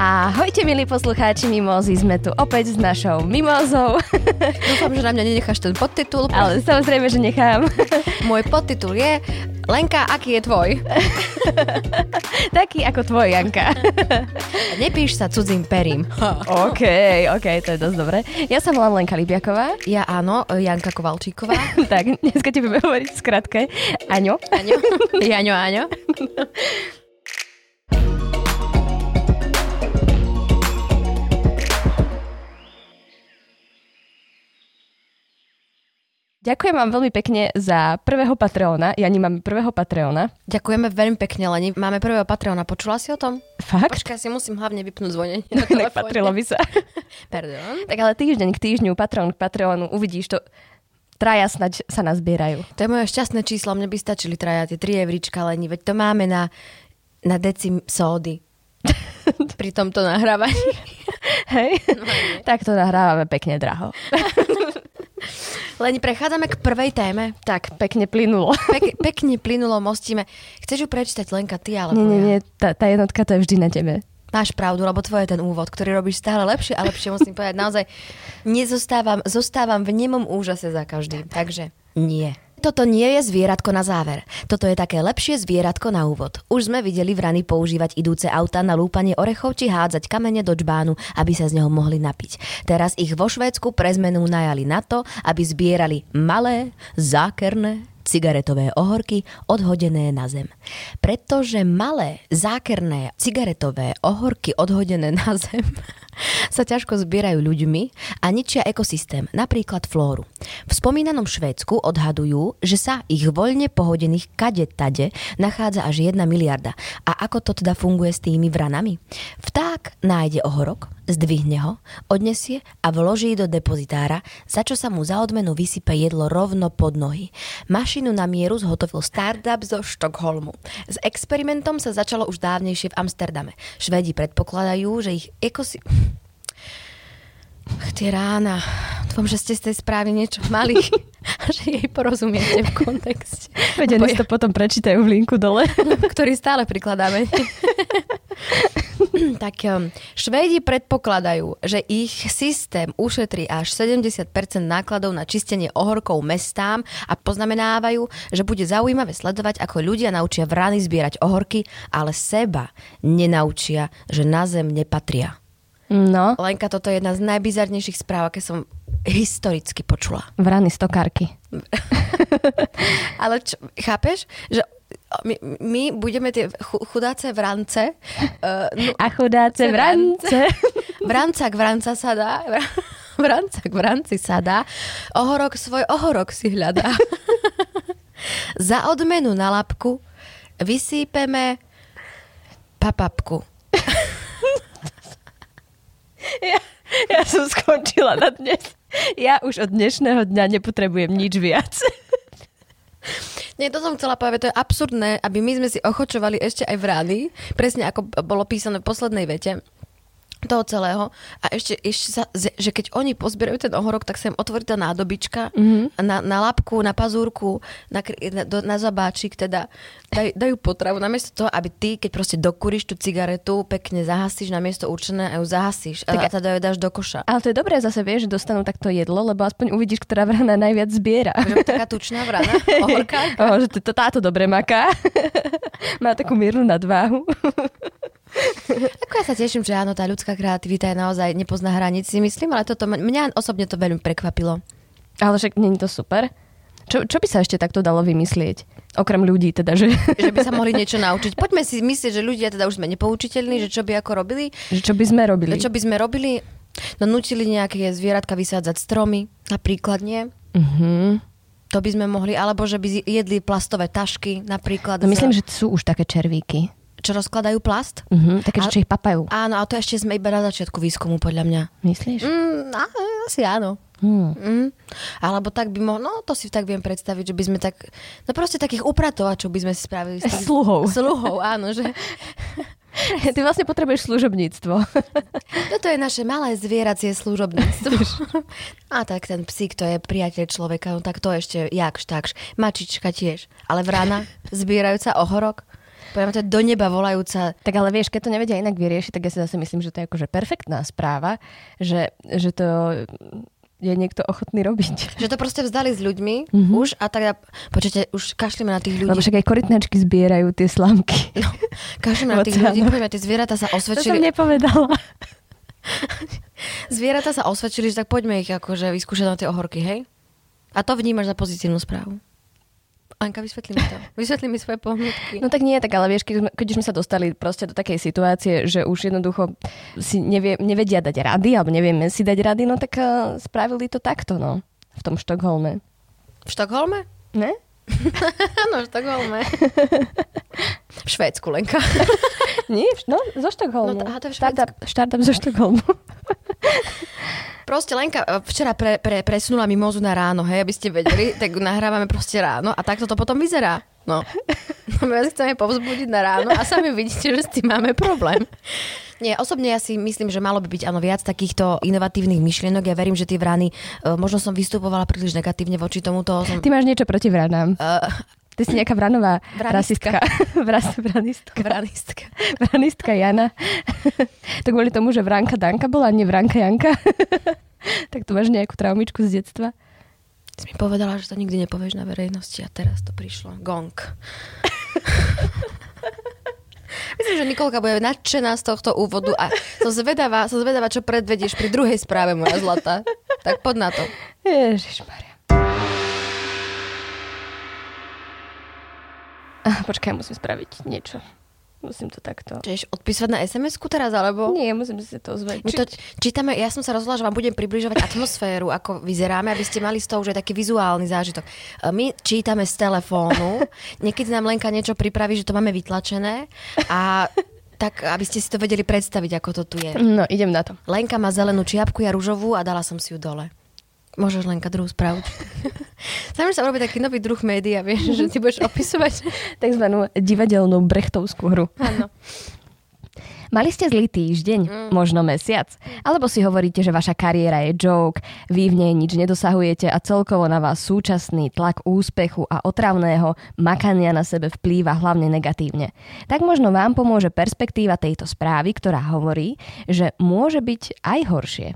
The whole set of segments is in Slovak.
Ahojte milí poslucháči Mimozy, sme tu opäť s našou Mimozou. Dúfam, že na mňa nenecháš ten podtitul. Ale samozrejme, že nechám. Môj podtitul je Lenka, aký je tvoj? Taký ako tvoj, Janka. Nepíš sa cudzím perím. OK, OK, to je dosť dobré. Ja sa volám Lenka Libiaková. Ja áno, Janka Kovalčíková. tak, dneska ti budeme hovoriť v skratke. Aňo. Aňo. Jaňo, Aňo. Ďakujem vám veľmi pekne za prvého Patreona. Ja máme prvého Patreona. Ďakujeme veľmi pekne, Leni. Máme prvého Patreona. Počula si o tom? Fakt? Počkaj, si musím hlavne vypnúť zvonenie na Nepatrilo by sa. Pardon. Tak ale týždeň k týždňu, Patreon k Patreonu, uvidíš to. Traja snať sa nazbierajú. To je moje šťastné číslo, mne by stačili traja tie 3 evrička, Leni, veď to máme na, na decim sódy. Pri tomto nahrávaní. Hej? No, tak to nahrávame pekne draho. Len prechádzame k prvej téme. Tak, pekne plynulo. Pek, pekne plynulo, mostíme. Chceš ju prečítať Lenka ty, alebo Nie, nie, nie, tá, tá jednotka to je vždy na tebe. Máš pravdu, lebo tvoje je ten úvod, ktorý robíš stále lepšie a lepšie, musím povedať. Naozaj nezostávam, zostávam v nemom úžase za každým. Takže nie. Toto nie je zvieratko na záver. Toto je také lepšie zvieratko na úvod. Už sme videli vrany používať idúce auta na lúpanie orechov či hádzať kamene do čbánu, aby sa z neho mohli napiť. Teraz ich vo Švédsku pre zmenu najali na to, aby zbierali malé, zákerné, cigaretové ohorky odhodené na zem. Pretože malé, zákerné cigaretové ohorky odhodené na zem sa ťažko zbierajú ľuďmi a ničia ekosystém, napríklad flóru. V spomínanom Švédsku odhadujú, že sa ich voľne pohodených kade tade nachádza až 1 miliarda. A ako to teda funguje s tými vranami? Vták nájde ohorok, zdvihne ho, odnesie a vloží do depozitára, za čo sa mu za odmenu vysype jedlo rovno pod nohy. Mašinu na mieru zhotovil startup zo Štokholmu. S experimentom sa začalo už dávnejšie v Amsterdame. Švédi predpokladajú, že ich ekosy... Ach, tie rána. Dúfam, že ste z tej správy niečo mali a že jej porozumiete v kontexte. Veď oni to potom prečítajú v linku dole. Ktorý stále prikladáme. tak um, Švédi predpokladajú, že ich systém ušetrí až 70% nákladov na čistenie ohorkov mestám a poznamenávajú, že bude zaujímavé sledovať, ako ľudia naučia vrany zbierať ohorky, ale seba nenaučia, že na zem nepatria. No. Lenka, toto je jedna z najbizarnejších správ, aké som historicky počula. Vrany stokárky. ale čo, chápeš, že my, my budeme tie chudáce vrance. Uh, no, a chudáce vrance. Vrancak vranca sa dá. Vrancak vranci sa dá. Ohorok svoj ohorok si hľadá. Za odmenu na lapku vysýpeme papapku. Ja, ja som skončila na dnes. Ja už od dnešného dňa nepotrebujem nič viac. Nie, to som chcela povedať, to je absurdné, aby my sme si ochočovali ešte aj vrany, presne ako bolo písané v poslednej vete toho celého. A ešte, ešte sa, že keď oni pozbierajú ten ohorok, tak sa im otvorí tá nádobička mm-hmm. na, na lapku, na pazúrku, na, na, na zabáčik, teda daj, dajú potravu. Namiesto toho, aby ty, keď proste dokúriš tú cigaretu, pekne zahasíš na miesto určené a ju zahasíš. Tak, a teda ju dáš do koša. Ale to je dobré zase, vieš, že dostanú takto jedlo, lebo aspoň uvidíš, ktorá vrana najviac zbiera. Že taká tučná vrana, ohorka. oh, že to, táto dobre maká. Má takú miernu nadváhu. Ako ja sa teším, že áno, tá ľudská kreativita je naozaj nepozná hranici, myslím, ale toto, mňa osobne to veľmi prekvapilo. Ale však není to super? Čo, čo by sa ešte takto dalo vymyslieť? Okrem ľudí teda, že... Že by sa mohli niečo naučiť. Poďme si myslieť, že ľudia teda už sme nepoučiteľní, že čo by ako robili. Že čo by sme robili. Čo by sme robili? No nutili nejaké zvieratka vysádzať stromy, napríklad nie. Uh-huh. To by sme mohli, alebo že by jedli plastové tašky napríklad. No myslím, že sú už také červíky čo rozkladajú plast. Uh-huh, také, čo ich papajú. Áno, a to ešte sme iba na začiatku výskumu, podľa mňa. Myslíš? Mm, asi áno. Hmm. Mm. Alebo tak by mohlo, no to si tak viem predstaviť, že by sme tak, no proste takých upratovačov by sme si spravili. S tých, sluhou. Sluhou, áno, že... Ty vlastne potrebuješ služobníctvo. Toto je naše malé zvieracie služobníctvo. A tak ten psík, to je priateľ človeka, no tak to ešte jakž takž. Mačička tiež. Ale vrana, zbierajúca ohorok, Poviem, to je do neba volajúca. Tak ale vieš, keď to nevedia inak vyriešiť, tak ja si zase myslím, že to je akože perfektná správa, že, že to je niekto ochotný robiť. Že to proste vzdali s ľuďmi mm-hmm. už a tak, počujete, už kašlíme na tých ľudí. Lebo však aj korytnačky zbierajú tie slamky. No, kašlíme na tých ľudí, poďme, tie zvieratá sa osvedčili. To som nepovedala. zvieratá sa osvedčili, že tak poďme ich akože vyskúšať na tie ohorky, hej? A to vnímaš za pozitívnu správu. Anka, vysvetli mi to. Vysvetli mi svoje pohľadky. No tak nie, tak ale vieš, keď, keď sme sa dostali proste do takej situácie, že už jednoducho si nevie, nevedia dať rady, alebo nevieme si dať rady, no tak uh, spravili to takto, no. V tom Štokholme. V Štokholme? Ne? Áno, v Štokholme. v Švédsku, Lenka. nie, no, zo Štokholmu. No, aha, to je Startup, startup zo Štokholmu. Proste Lenka e, včera pre, pre, presunula mi mozu na ráno, hej, aby ste vedeli, tak nahrávame proste ráno a takto to potom vyzerá. No. no my vás chceme povzbudiť na ráno a sami vidíte, že s tým máme problém. Nie, osobne ja si myslím, že malo by byť áno, viac takýchto inovatívnych myšlienok. Ja verím, že tie vrany, uh, možno som vystupovala príliš negatívne voči tomuto. Som... Ty máš niečo proti vranám. Uh, Ty si nejaká vranová rasistka. Vranistka. Vranistka. Vranistka Jana. to kvôli tomu, že Vranka Danka bola, nie Vranka Janka. tak tu máš nejakú traumičku z detstva? Si mi povedala, že to nikdy nepovieš na verejnosti a teraz to prišlo. Gong. Myslím, že Nikolka bude nadšená z tohto úvodu a som zvedavá, som zvedavá, čo predvedieš pri druhej správe, moja zlata. Tak pod na to. Ježišmarja. Počkaj, musím spraviť niečo. Musím to takto. Čiže odpísať na SMS-ku teraz, alebo? Nie, musím si to ozvať. My to čítame, ja som sa rozhodla, že vám budem približovať atmosféru, ako vyzeráme, aby ste mali z toho už aj taký vizuálny zážitok. E, my čítame z telefónu, niekedy nám Lenka niečo pripraví, že to máme vytlačené a tak, aby ste si to vedeli predstaviť, ako to tu je. No, idem na to. Lenka má zelenú čiapku, ja rúžovú a dala som si ju dole. Môžeš Lenka druhú správu. Snažím sa urobiť taký nový druh média, vieš, že ty budeš opisovať takzvanú divadelnú brechtovskú hru. Áno. Mali ste zlý týždeň, mm. možno mesiac? Alebo si hovoríte, že vaša kariéra je joke, vy v nej nič nedosahujete a celkovo na vás súčasný tlak úspechu a otravného makania na sebe vplýva hlavne negatívne. Tak možno vám pomôže perspektíva tejto správy, ktorá hovorí, že môže byť aj horšie.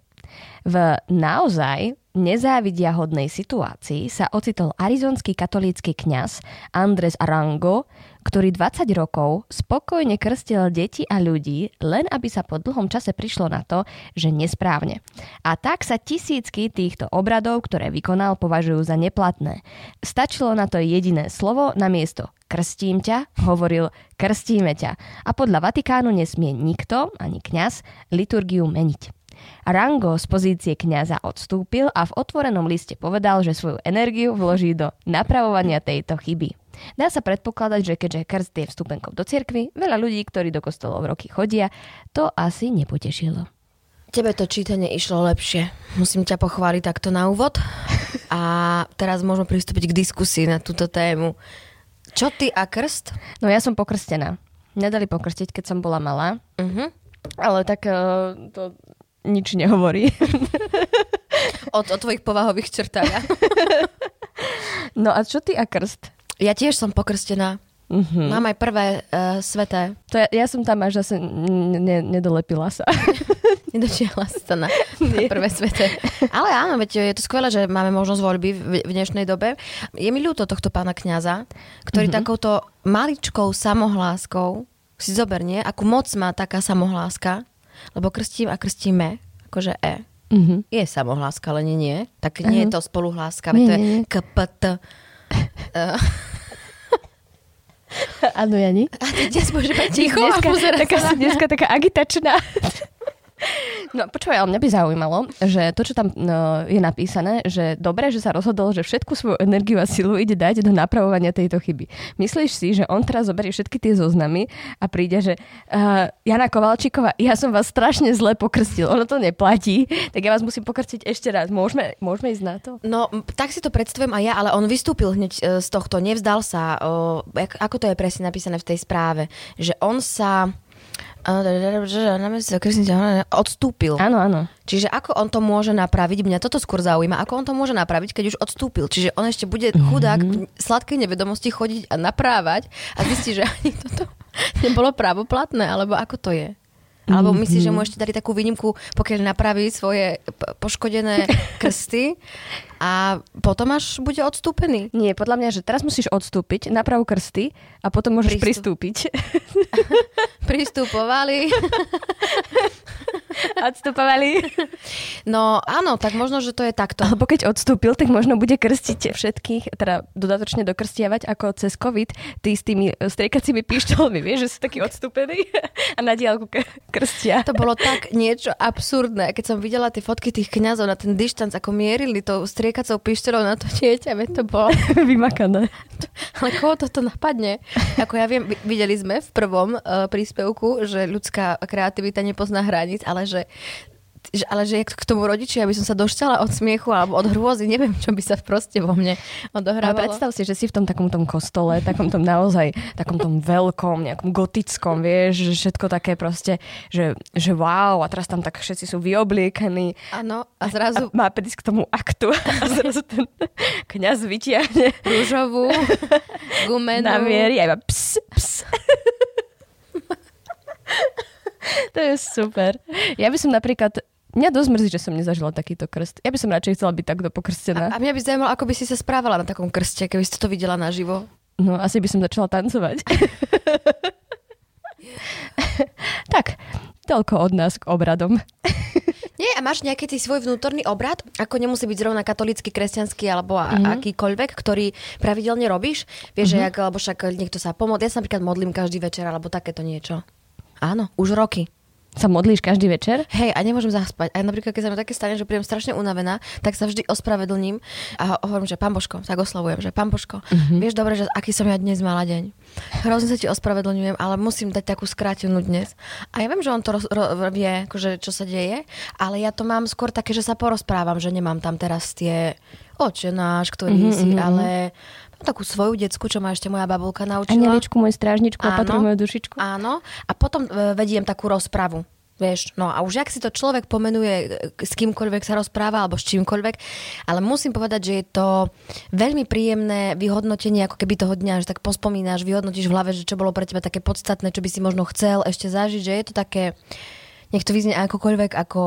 V naozaj nezávidia hodnej situácii sa ocitol arizonský katolícky kňaz Andres Arango, ktorý 20 rokov spokojne krstil deti a ľudí, len aby sa po dlhom čase prišlo na to, že nesprávne. A tak sa tisícky týchto obradov, ktoré vykonal, považujú za neplatné. Stačilo na to jediné slovo na miesto krstím ťa, hovoril krstíme ťa. A podľa Vatikánu nesmie nikto, ani kňaz, liturgiu meniť. Rango z pozície kňaza odstúpil a v otvorenom liste povedal, že svoju energiu vloží do napravovania tejto chyby. Dá sa predpokladať, že keďže krst je vstupenkou do cirkvy, veľa ľudí, ktorí do kostolov roky chodia, to asi nepotešilo. Tebe to čítanie išlo lepšie. Musím ťa pochváliť takto na úvod. A teraz môžeme pristúpiť k diskusii na túto tému. Čo ty a krst? No ja som pokrstená. Nedali pokrstiť, keď som bola malá. Uh-huh. Ale tak uh, to nič nehovorí. o, o tvojich povahových črtách. no a čo ty a krst? Ja tiež som pokrstená. Mm-hmm. Mám aj prvé uh, sveté. To ja, ja som tam až zase ne, nedolepila sa. Nedočiahla sa na, na prvé sveté. Ale áno, veď je to skvelé, že máme možnosť voľby v, dnešnej dobe. Je mi ľúto tohto pána kňaza, ktorý mm-hmm. takouto maličkou samohláskou si zober, nie? Akú moc má taká samohláska, lebo krstím a krstíme, akože E. Mm-hmm. Je samohláska, ale nie, nie. Tak nie uh-huh. je mhm. to spoluhláska, nie, to je nie. KPT. Áno, Jani. A ty dnes môže byť ticho dneska, a taká, dneska taká agitačná. No počúvaj, ale mňa by zaujímalo, že to, čo tam no, je napísané, že dobre, že sa rozhodol, že všetku svoju energiu a silu ide dať do napravovania tejto chyby. Myslíš si, že on teraz zoberie všetky tie zoznamy a príde, že uh, Jana Kovalčíková, ja som vás strašne zle pokrstil, ono to neplatí, tak ja vás musím pokrstiť ešte raz. Môžeme, môžeme ísť na to? No, tak si to predstavujem aj ja, ale on vystúpil hneď e, z tohto, nevzdal sa. O, ako to je presne napísané v tej správe, že on sa odstúpil. Áno, áno. Čiže ako on to môže napraviť? Mňa toto skôr zaujíma. Ako on to môže napraviť, keď už odstúpil? Čiže on ešte bude chudák mm-hmm. sladkej nevedomosti chodiť a naprávať a zistí, že ani toto nebolo právoplatné, alebo ako to je? Alebo myslíš, že môžete dať takú výnimku, pokiaľ napraví svoje poškodené krsty a potom až bude odstúpený? Nie, podľa mňa, že teraz musíš odstúpiť, naprav krsty a potom môžeš Prístup. pristúpiť. Pristupovali. Odstupovali. No áno, tak možno, že to je takto. Alebo keď odstúpil, tak možno bude krstiť všetkých, teda dodatočne dokrstiavať ako cez COVID, tí s tými striekacími pištolmi, vieš, že sú takí odstúpení a na diálku krstia. To bolo tak niečo absurdné. Keď som videla tie fotky tých kňazov na ten dištanc, ako mierili tou striekacou pištoľou na to dieťa, veď to bolo... Vymakané. Ale koho toto napadne? Ako ja viem, vi- videli sme v prvom uh, príspevku, že ľudská kreativita nepozná ale že že, ale že k tomu rodičia, aby som sa došťala od smiechu alebo od hrôzy, neviem, čo by sa proste vo mne Ale odohrávalo. predstav si, že si v tom takom tom kostole, takom tom naozaj, takom tom veľkom, nejakom gotickom, vieš, že všetko také proste, že, že wow, a teraz tam tak všetci sú vyobliekaní. Áno, a A zrazu má prísť k tomu aktu a zrazu ten kniaz vytiahne rúžovú gumenú. na miery a iba ps, ps. to je super. Ja by som napríklad, mňa dosť mrzí, že som nezažila takýto krst. Ja by som radšej chcela byť takto pokrstená. A mňa by zaujímalo, ako by si sa správala na takom krste, keby si to videla naživo. No, asi by som začala tancovať. tak, toľko od nás k obradom. Nie, a máš nejaký ty svoj vnútorný obrad? Ako nemusí byť zrovna katolický, kresťanský alebo Mhm. mm-hmm. akýkoľvek, ktorý pravidelne robíš? Vieš, mm-hmm. že jak, alebo však niekto sa pomodlí. Ja sa napríklad modlím každý večer alebo takéto niečo. Áno, už roky. Sa modlíš každý večer? Hej, a nemôžem zaspať. A napríklad, keď sa mi také stane, že prídem strašne unavená, tak sa vždy ospravedlním a ho- hovorím, že pán Božko, tak oslavujem, že pán Božko, mm-hmm. vieš dobre, že aký som ja dnes mala deň. Hrozne sa ti ospravedlňujem, ale musím dať takú skrátenú dnes. A ja viem, že on to roz, ro, vie, akože, čo sa deje, ale ja to mám skôr také, že sa porozprávam, že nemám tam teraz tie oče náš, ktorý Mhm, mm-hmm, si, mhm, ale mám takú svoju decku, čo ma ešte moja babulka naučila. Anieličku, môj strážničku, Áno. opatruj moju dušičku. Áno, a potom e, vediem takú rozpravu. Vieš, no a už ak si to človek pomenuje, e, s kýmkoľvek sa rozpráva alebo s čímkoľvek, ale musím povedať, že je to veľmi príjemné vyhodnotenie ako keby toho dňa, že tak pospomínaš, vyhodnotíš v hlave, že čo bolo pre teba také podstatné, čo by si možno chcel ešte zažiť, že je to také, nech to vyznie akokoľvek, ako,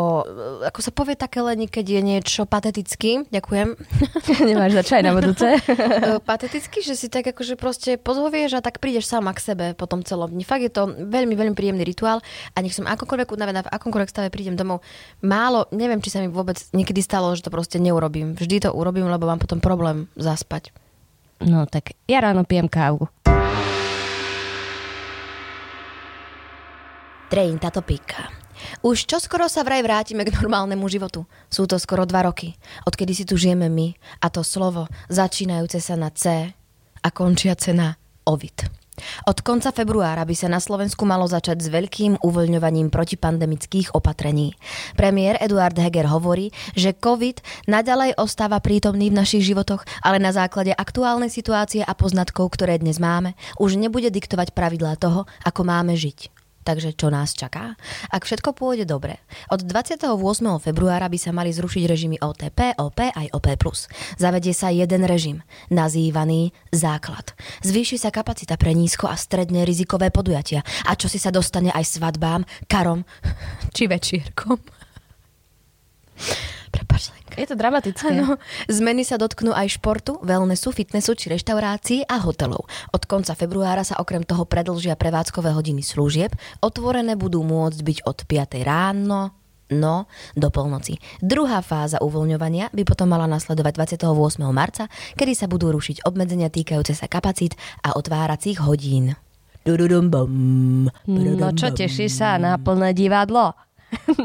ako sa povie také len, keď je niečo pateticky, ďakujem, Nemáš začať na budúce. Pateticky, že si tak akože proste pozhovieš a tak prídeš sama k sebe po tom celom dni. Fakt je to veľmi, veľmi príjemný rituál a nech som akokoľvek unavená, v akomkoľvek stave prídem domov, málo, neviem, či sa mi vôbec niekedy stalo, že to proste neurobím. Vždy to urobím, lebo mám potom problém zaspať. No tak ja ráno pijem kávu. Train táto pika. Už čoskoro sa vraj vrátime k normálnemu životu. Sú to skoro dva roky, odkedy si tu žijeme my a to slovo začínajúce sa na C a končiace na ovid. Od konca februára by sa na Slovensku malo začať s veľkým uvoľňovaním protipandemických opatrení. Premiér Eduard Heger hovorí, že COVID naďalej ostáva prítomný v našich životoch, ale na základe aktuálnej situácie a poznatkov, ktoré dnes máme, už nebude diktovať pravidlá toho, ako máme žiť. Takže čo nás čaká? Ak všetko pôjde dobre, od 28. februára by sa mali zrušiť režimy OTP, OP aj OP+. Zavedie sa jeden režim, nazývaný základ. Zvýši sa kapacita pre nízko a stredne rizikové podujatia. A čo si sa dostane aj svadbám, karom či večierkom. Prepač, Lenka. Je to dramatické. Áno. Zmeny sa dotknú aj športu, wellnessu, fitnessu či reštaurácií a hotelov. Od konca februára sa okrem toho predlžia prevádzkové hodiny služieb. Otvorené budú môcť byť od 5 ráno, no do polnoci. Druhá fáza uvoľňovania by potom mala nasledovať 28. marca, kedy sa budú rušiť obmedzenia týkajúce sa kapacít a otváracích hodín. No čo, teší sa na plné divadlo?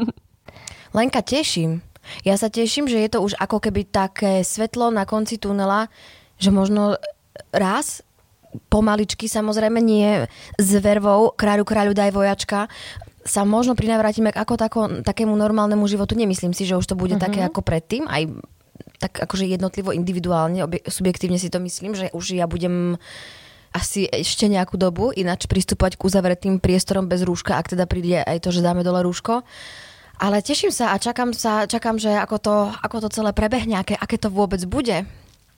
Lenka, teším. Ja sa teším, že je to už ako keby také svetlo na konci tunela, že možno raz, pomaličky, samozrejme nie s vervou, kráľu, kráľu, daj vojačka, sa možno prinavrátime ako tako, takému normálnemu životu. Nemyslím si, že už to bude uh-huh. také ako predtým, aj tak akože jednotlivo, individuálne, obje, subjektívne si to myslím, že už ja budem asi ešte nejakú dobu ináč pristupovať k uzavretým priestorom bez rúška, ak teda príde aj to, že dáme dole rúško. Ale teším sa a čakám, sa, čakám že ako to, ako to celé prebehne, aké, aké to vôbec bude.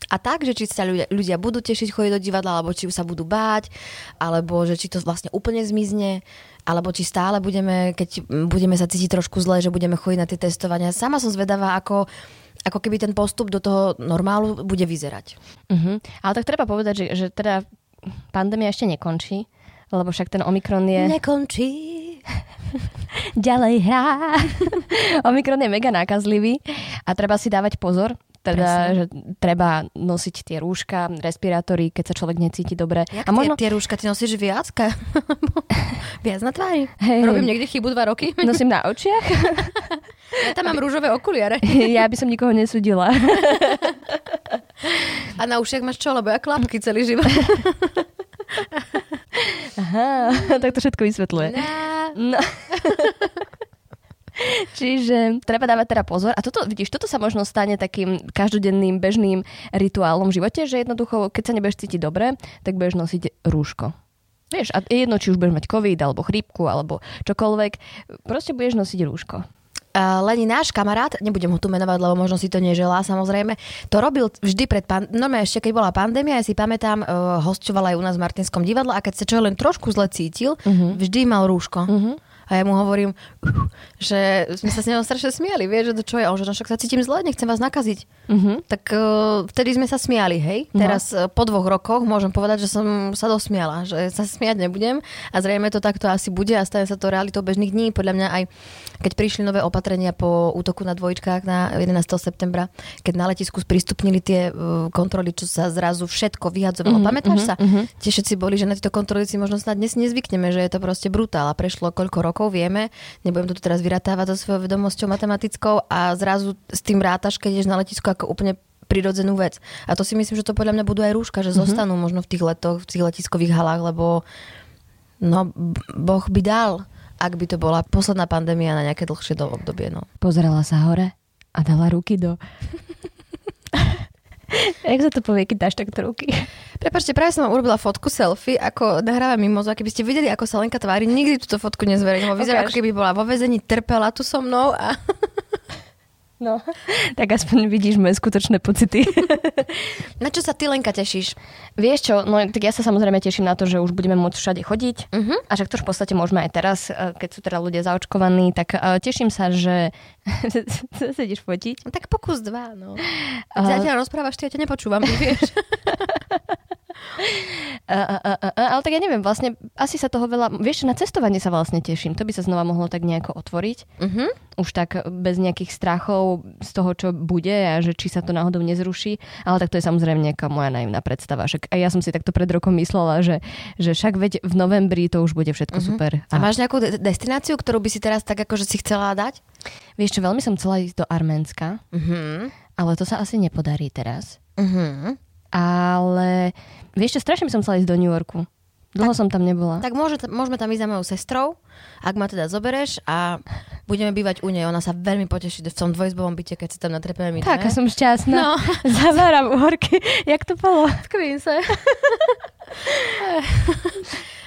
A tak, že či sa ľudia, ľudia budú tešiť chodiť do divadla, alebo či sa budú báť, alebo že či to vlastne úplne zmizne, alebo či stále budeme, keď budeme sa cítiť trošku zle, že budeme chodiť na tie testovania. Sama som zvedavá, ako, ako keby ten postup do toho normálu bude vyzerať. Uh-huh. Ale tak treba povedať, že, že teda pandémia ešte nekončí, lebo však ten Omikron je... Nekončí. Ďalej hrá. Omikron je mega nákazlivý a treba si dávať pozor, teda, že treba nosiť tie rúška, respirátory, keď sa človek necíti dobre. Jak a možno... tie, tie rúška ty nosíš viac? viac na tvári? Hey, Robím niekde chybu dva roky? Nosím na očiach? ja tam mám rúžové okuliare. ja by som nikoho nesudila. a na ušiach máš čo? Lebo ja klapky celý život. Tak to všetko vysvetľuje. No. Čiže treba dávať teda pozor. A toto, vidíš, toto sa možno stane takým každodenným bežným rituálom v živote, že jednoducho, keď sa nebudeš cítiť dobre, tak budeš nosiť rúško. Vieš, a jedno, či už budeš mať COVID, alebo chrípku, alebo čokoľvek, proste budeš nosiť rúško. Uh, Leni, náš kamarát, nebudem ho tu menovať, lebo možno si to neželá, samozrejme, to robil vždy pred pan- no ešte keď bola pandémia, ja si pamätám, uh, hostovala aj u nás v Martinskom divadle a keď sa čo len trošku zle cítil, uh-huh. vždy mal rúško. Uh-huh. A ja mu hovorím, že sme sa s ňou strašne smiali, vieš, že to čo je, on že no však sa cítim zle, nechcem vás nakaziť. Uh-huh. Tak uh, vtedy sme sa smiali, hej. No. Teraz uh, po dvoch rokoch môžem povedať, že som sa dosmiala, že sa smiať nebudem a zrejme to takto asi bude a stane sa to realitou bežných dní. Podľa mňa aj keď prišli nové opatrenia po útoku na dvojčkách na 11. septembra, keď na letisku sprístupnili tie uh, kontroly, čo sa zrazu všetko vyhadzovalo. Uh-huh, Pamätáš uh-huh, sa? Uh-huh. Tie všetci boli, že na tieto kontroly si možno snad dnes nezvykneme, že je to proste brutál a prešlo koľko rokov rokov, vieme, nebudem to tu teraz vyratávať so svojou vedomosťou matematickou a zrazu s tým rátaš, keď ideš na letisko ako úplne prirodzenú vec. A to si myslím, že to podľa mňa budú aj rúška, že mm-hmm. zostanú možno v tých letoch, v tých letiskových halách, lebo no, Boh by dal, ak by to bola posledná pandémia na nejaké dlhšie obdobie. No. Pozerala sa hore a dala ruky do... Jak sa to povie, keď dáš tak ruky? Prepačte, práve som vám urobila fotku selfie, ako nahráva mimozo. Keby ste videli, ako sa Lenka tvári, nikdy túto fotku nezverejnila. Vyzerá, ako keby bola vo vezení, trpela tu so mnou a... No, tak aspoň vidíš moje skutočné pocity. na čo sa ty, Lenka, tešíš? Vieš čo, no tak ja sa samozrejme teším na to, že už budeme môcť všade chodiť uh-huh. a že to v podstate môžeme aj teraz, eh, keď sú teda ľudia zaočkovaní, tak uh, teším sa, že sa ideš fotiť. No, tak pokus dva, no. Uh... Zatiaľ rozprávaš, ty ja ťa nepočúvam, vieš. A, a, a, ale tak ja neviem, vlastne asi sa toho veľa... Vieš, na cestovanie sa vlastne teším. To by sa znova mohlo tak nejako otvoriť. Uh-huh. Už tak bez nejakých strachov z toho, čo bude a že či sa to náhodou nezruší. Ale tak to je samozrejme nejaká moja naivná predstava. Však aj ja som si takto pred rokom myslela, že, že však veď v novembri to už bude všetko uh-huh. super. A... a máš nejakú de- destináciu, ktorú by si teraz tak akože si chcela dať? Vieš čo, veľmi som chcela ísť do Arménska, uh-huh. ale to sa asi nepodarí teraz. Uh-huh. Ale vieš čo, strašne by som chcela ísť do New Yorku. Dlho tak, som tam nebola. Tak môže, môžeme tam ísť za mojou sestrou, ak ma teda zobereš a budeme bývať u nej. Ona sa veľmi poteší v tom dvojizbovom byte, keď sa tam natrepeme my Tak, a som šťastná. No. Zaváram uhorky. Jak to bolo? Skvím sa.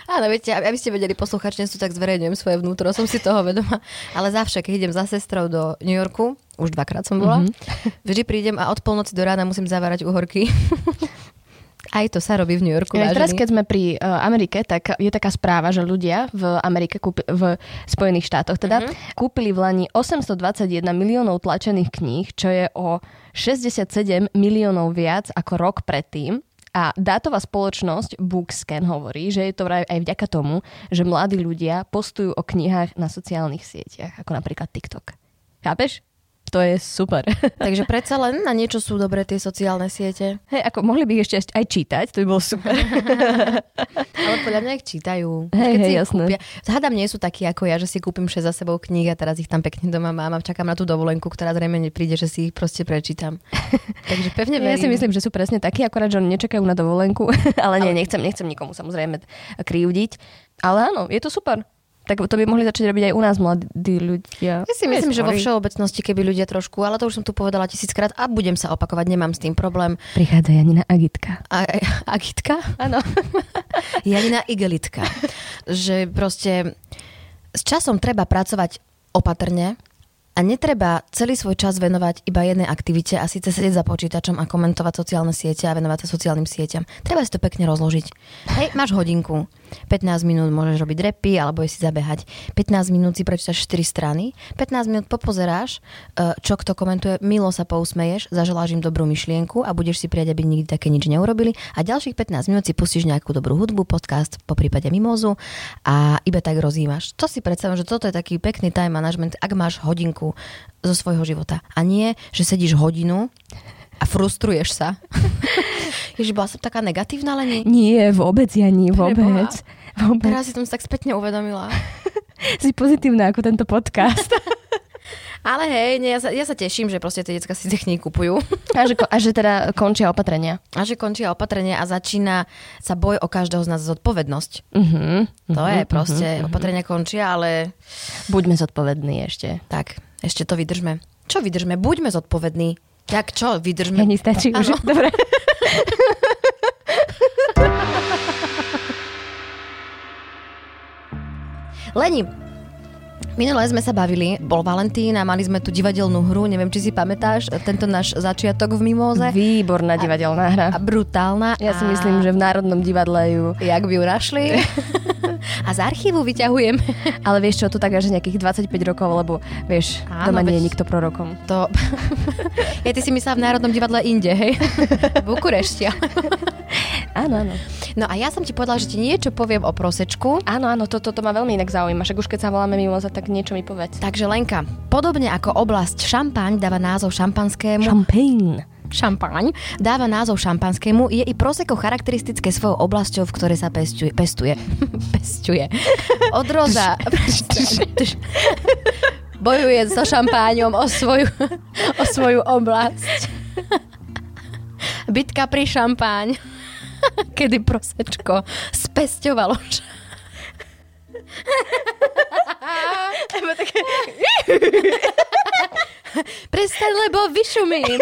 Áno, viete, aby ste vedeli, posluchač, sú tak zverejňujem svoje vnútro, som si toho vedoma. Ale zavše, keď idem za sestrou do New Yorku, už dvakrát som bola, mm-hmm. vždy prídem a od polnoci do rána musím zavárať uhorky. Aj to sa robí v New Yorku. Ja, teraz, keď sme pri uh, Amerike, tak je taká správa, že ľudia v Amerike, kúpi, v Spojených štátoch teda, uh-huh. kúpili v Lani 821 miliónov tlačených kníh, čo je o 67 miliónov viac ako rok predtým. A dátová spoločnosť Bookscan hovorí, že je to aj vďaka tomu, že mladí ľudia postujú o knihách na sociálnych sieťach, ako napríklad TikTok. Chápeš? To je super. Takže predsa len na niečo sú dobré tie sociálne siete. Hej, ako mohli by ich ešte aj čítať, to by bolo super. Ale podľa mňa ich čítajú. Hej, hej, jasné. Kúpia. Zhádam, nie sú takí ako ja, že si kúpim 6 za sebou kníh a teraz ich tam pekne doma mám a čakám na tú dovolenku, ktorá zrejme nepríde, že si ich proste prečítam. Takže pevne verím. Ja si myslím, že sú presne takí, akorát, že oni nečakajú na dovolenku. Ale nie, nechcem, nechcem nikomu samozrejme krivdiť. Ale áno, je to super tak to by mohli začať robiť aj u nás mladí ľudia. Ja si myslím, že vo všeobecnosti, keby ľudia trošku, ale to už som tu povedala tisíckrát a budem sa opakovať, nemám s tým problém. Prichádza Janina Agitka. A, Agitka? Áno. Janina Igelitka. že proste s časom treba pracovať opatrne, A netreba celý svoj čas venovať iba jednej aktivite a síce sedieť za počítačom a komentovať sociálne siete a venovať sa sociálnym sieťam. Treba si to pekne rozložiť. Hej, máš hodinku. 15 minút môžeš robiť repy alebo si zabehať. 15 minút si prečítaš 4 strany. 15 minút popozeráš, e, čo kto komentuje, milo sa pousmeješ, zaželáš im dobrú myšlienku a budeš si prijať, aby nikdy také nič neurobili. A ďalších 15 minút si pustíš nejakú dobrú hudbu, podcast, po prípade mimozu a iba tak rozímaš. To si predstavím, že toto je taký pekný time management, ak máš hodinku zo svojho života. A nie, že sedíš hodinu a frustruješ sa. Ježiš, bola som taká negatívna, ale nie. Nie, vôbec, ja nie, vôbec. vôbec. Teraz si som sa tak spätne uvedomila. si pozitívna ako tento podcast. Ale hej, nie, ja, sa, ja sa teším, že proste tie decka si techniky kupujú. A že, a že teda končia opatrenia. A že končia opatrenia a začína sa boj o každého z nás zodpovednosť. Uh-huh, To je proste, uh-huh. opatrenia končia, ale Buďme zodpovední ešte. tak, ešte to vydržme. Čo vydržme? Buďme zodpovední. Tak čo, vydržme. Ja nestačí už. Dobre. Leni, minule sme sa bavili, bol Valentín a mali sme tu divadelnú hru, neviem, či si pamätáš tento náš začiatok v Mimoze. Výborná divadelná hra. A brutálna. Ja si a... myslím, že v Národnom divadle ju... Jak by ju našli? a z archívu vyťahujem. Ale vieš čo, to tak až nejakých 25 rokov, lebo vieš, Áno, doma nie je nikto prorokom. To... ja ty si myslela v Národnom divadle inde, hej? v Bukurešti. Áno, áno. No a ja som ti povedala, že ti niečo poviem o prosečku. Áno, áno, toto to, to ma veľmi inak zaujíma. Však už keď sa voláme mimoza, tak niečo mi povedz. Takže Lenka, podobne ako oblasť šampaň dáva názov šampanskému, Champagne. šampaň dáva názov šampanskému, je i proseko charakteristické svojou oblasťou, v ktorej sa pestuje. Pestuje. pestuje. Odroda. Bojuje so šampáňom o svoju, o svoju oblasť. Bitka pri šampáň. Kedy prosečko spesťovalo š- Prestaň, lebo vyšumím.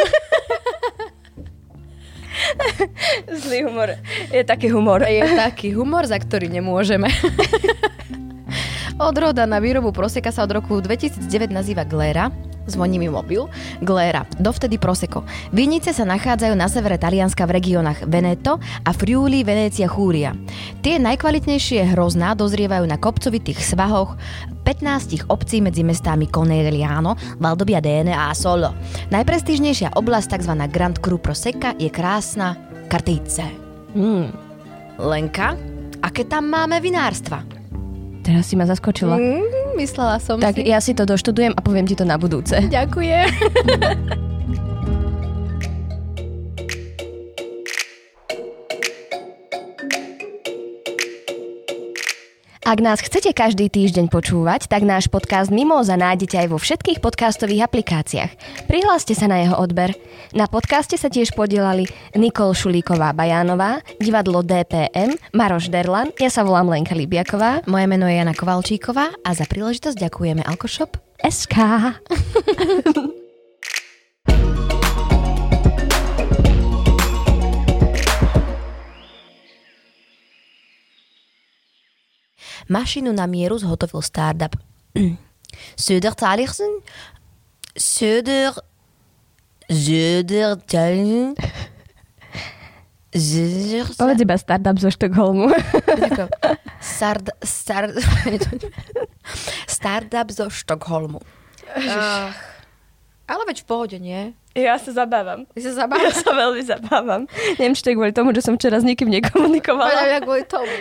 Zlý humor. Je taký humor. Je taký humor, za ktorý nemôžeme. Odroda na výrobu proseka sa od roku 2009 nazýva Glera. Zvoní mi mobil. Glera. Dovtedy Prosecco. Vinice sa nachádzajú na severe Talianska v regiónach Veneto a Friuli, Venécia, Chúria. Tie najkvalitnejšie hrozná dozrievajú na kopcovitých svahoch 15 obcí medzi mestami Conegliano, Valdobbiadene a Solo. Najprestížnejšia oblasť, tzv. Grand Cru Prosecca, je krásna Kartice. Mm, Lenka, aké tam máme vinárstva? Teraz si ma zaskočila. Mm, myslela som Tak si. ja si to doštudujem a poviem ti to na budúce. Ďakujem. Ak nás chcete každý týždeň počúvať, tak náš podcast Mimoza nájdete aj vo všetkých podcastových aplikáciách. Prihláste sa na jeho odber. Na podcaste sa tiež podielali Nikol Šulíková-Bajánová, divadlo DPM, Maroš Derlan, ja sa volám Lenka Libiaková, Moje meno je Jana Kovalčíková a za príležitosť ďakujeme Alkoshop. SK. Mašinu na mieru zhotovil startup. Söder Talersen? Söder... Söder Talersen? Söder... Povedz iba startup zo Štokholmu. Tako, Sard, star, startup zo Štokholmu. Uh, ale veď v pohode, nie? Ja sa zabávam. Ty sa Ja zabávaš? sa veľmi zabávam. Neviem, či to je kvôli tomu, že som včera s nikým nekomunikovala. kvôli tomu.